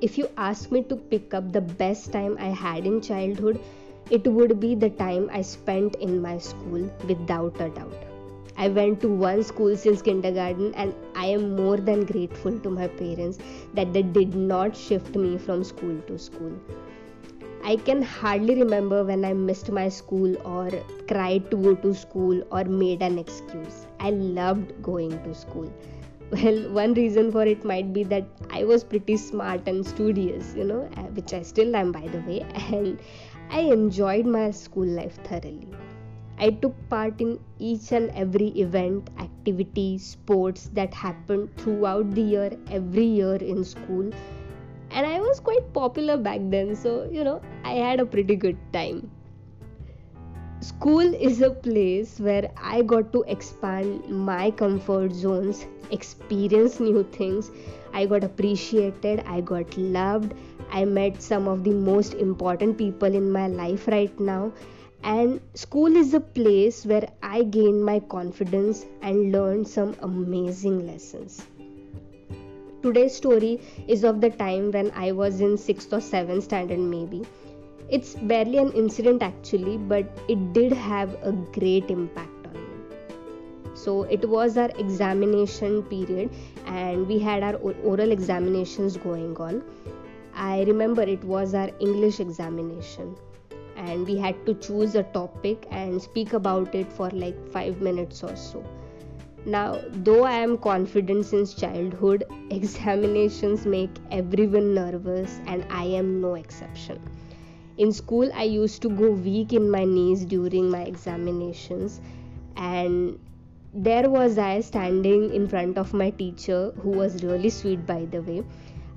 if you ask me to pick up the best time I had in childhood, it would be the time I spent in my school without a doubt. I went to one school since kindergarten, and I am more than grateful to my parents that they did not shift me from school to school. I can hardly remember when I missed my school or cried to go to school or made an excuse. I loved going to school. Well, one reason for it might be that I was pretty smart and studious, you know, uh, which I still am by the way, and I enjoyed my school life thoroughly. I took part in each and every event, activity, sports that happened throughout the year, every year in school. And I was quite popular back then, so you know, I had a pretty good time. School is a place where I got to expand my comfort zones, experience new things. I got appreciated, I got loved, I met some of the most important people in my life right now and school is a place where I gained my confidence and learned some amazing lessons. Today's story is of the time when I was in 6th or 7th standard, maybe. It's barely an incident actually, but it did have a great impact on me. So, it was our examination period, and we had our oral examinations going on. I remember it was our English examination and we had to choose a topic and speak about it for like 5 minutes or so now though i am confident since childhood examinations make everyone nervous and i am no exception in school i used to go weak in my knees during my examinations and there was i standing in front of my teacher who was really sweet by the way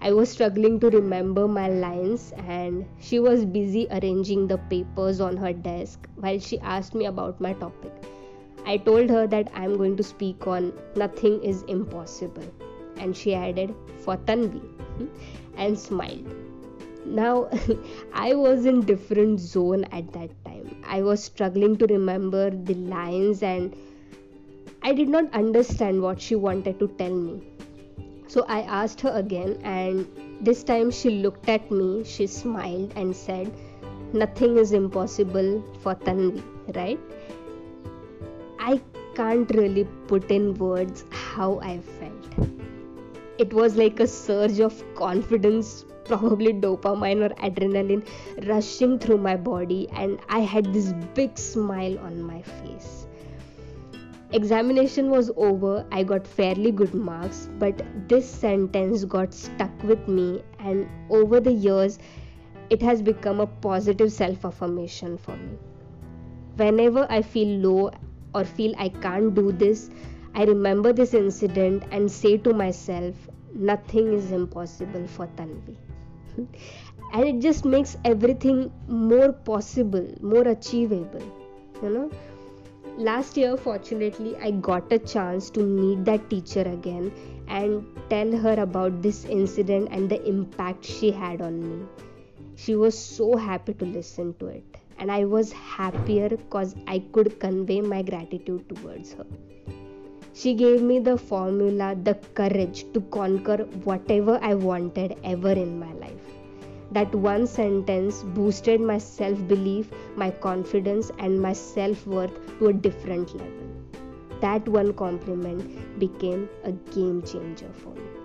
I was struggling to remember my lines, and she was busy arranging the papers on her desk while she asked me about my topic. I told her that I am going to speak on Nothing is Impossible, and she added, For Tanvi, and smiled. Now, I was in different zone at that time. I was struggling to remember the lines and I did not understand what she wanted to tell me so I asked her again, and this time she looked at me, she smiled, and said, Nothing is impossible for Tanvi, right? I can't really put in words how I felt. It was like a surge of confidence, probably dopamine or adrenaline rushing through my body, and I had this big smile on my face. Examination was over i got fairly good marks but this sentence got stuck with me and over the years it has become a positive self affirmation for me. Whenever i feel low or feel i can't do this i remember this incident and say to myself nothing is impossible for tanvi. And it just makes everything more possible more achievable you know? Last year fortunately i got a chance to meet that teacher again and tell her about this incident and the impact she had on me. She was so happy to listen to it and i was happier because i could convey my gratitude towards her she gave me the formula the courage to conquer whatever i wanted ever in my life that one sentence boosted my self belief, my confidence, and my self worth to a different level. That one compliment became a game changer for me.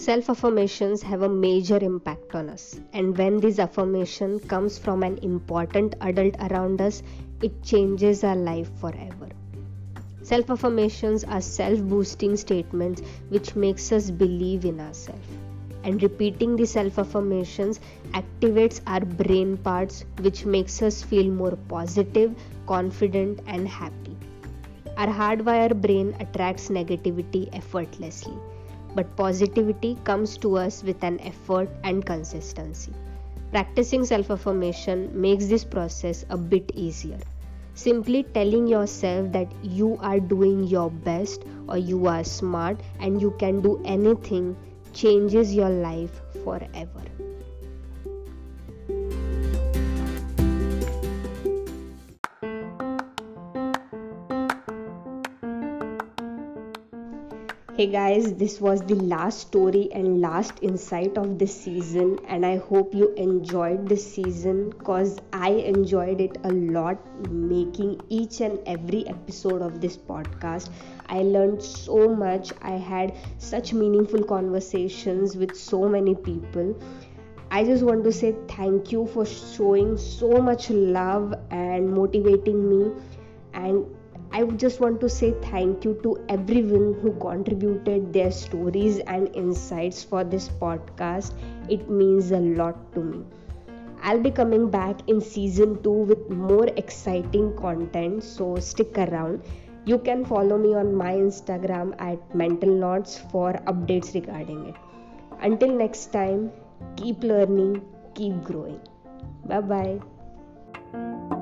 Self affirmations have a major impact on us and when this affirmation comes from an important adult around us it changes our life forever. Self affirmations are self boosting statements which makes us believe in ourselves. And repeating the self affirmations activates our brain parts which makes us feel more positive, confident and happy. Our hardwired brain attracts negativity effortlessly, but positivity comes to us with an effort and consistency. Practicing self affirmation makes this process a bit easier. Simply telling yourself that you are doing your best or you are smart and you can do anything changes your life forever. Hey guys, this was the last story and last insight of this season, and I hope you enjoyed this season because I enjoyed it a lot making each and every episode of this podcast. I learned so much, I had such meaningful conversations with so many people. I just want to say thank you for showing so much love and motivating me and I just want to say thank you to everyone who contributed their stories and insights for this podcast. It means a lot to me. I'll be coming back in season 2 with more exciting content, so stick around. You can follow me on my Instagram at Mental Knots for updates regarding it. Until next time, keep learning, keep growing. Bye bye.